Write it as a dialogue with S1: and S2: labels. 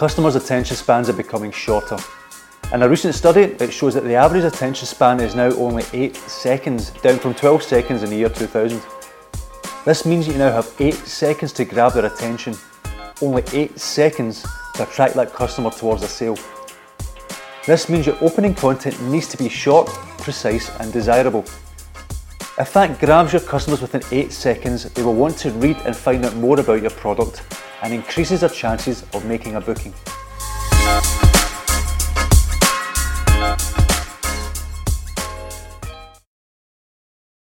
S1: customers' attention spans are becoming shorter. In a recent study, it shows that the average attention span is now only 8 seconds, down from 12 seconds in the year 2000. This means you now have 8 seconds to grab their attention, only 8 seconds to attract that customer towards a sale. This means your opening content needs to be short, precise and desirable. If that grabs your customers within 8 seconds, they will want to read and find out more about your product and increases their chances of making a booking.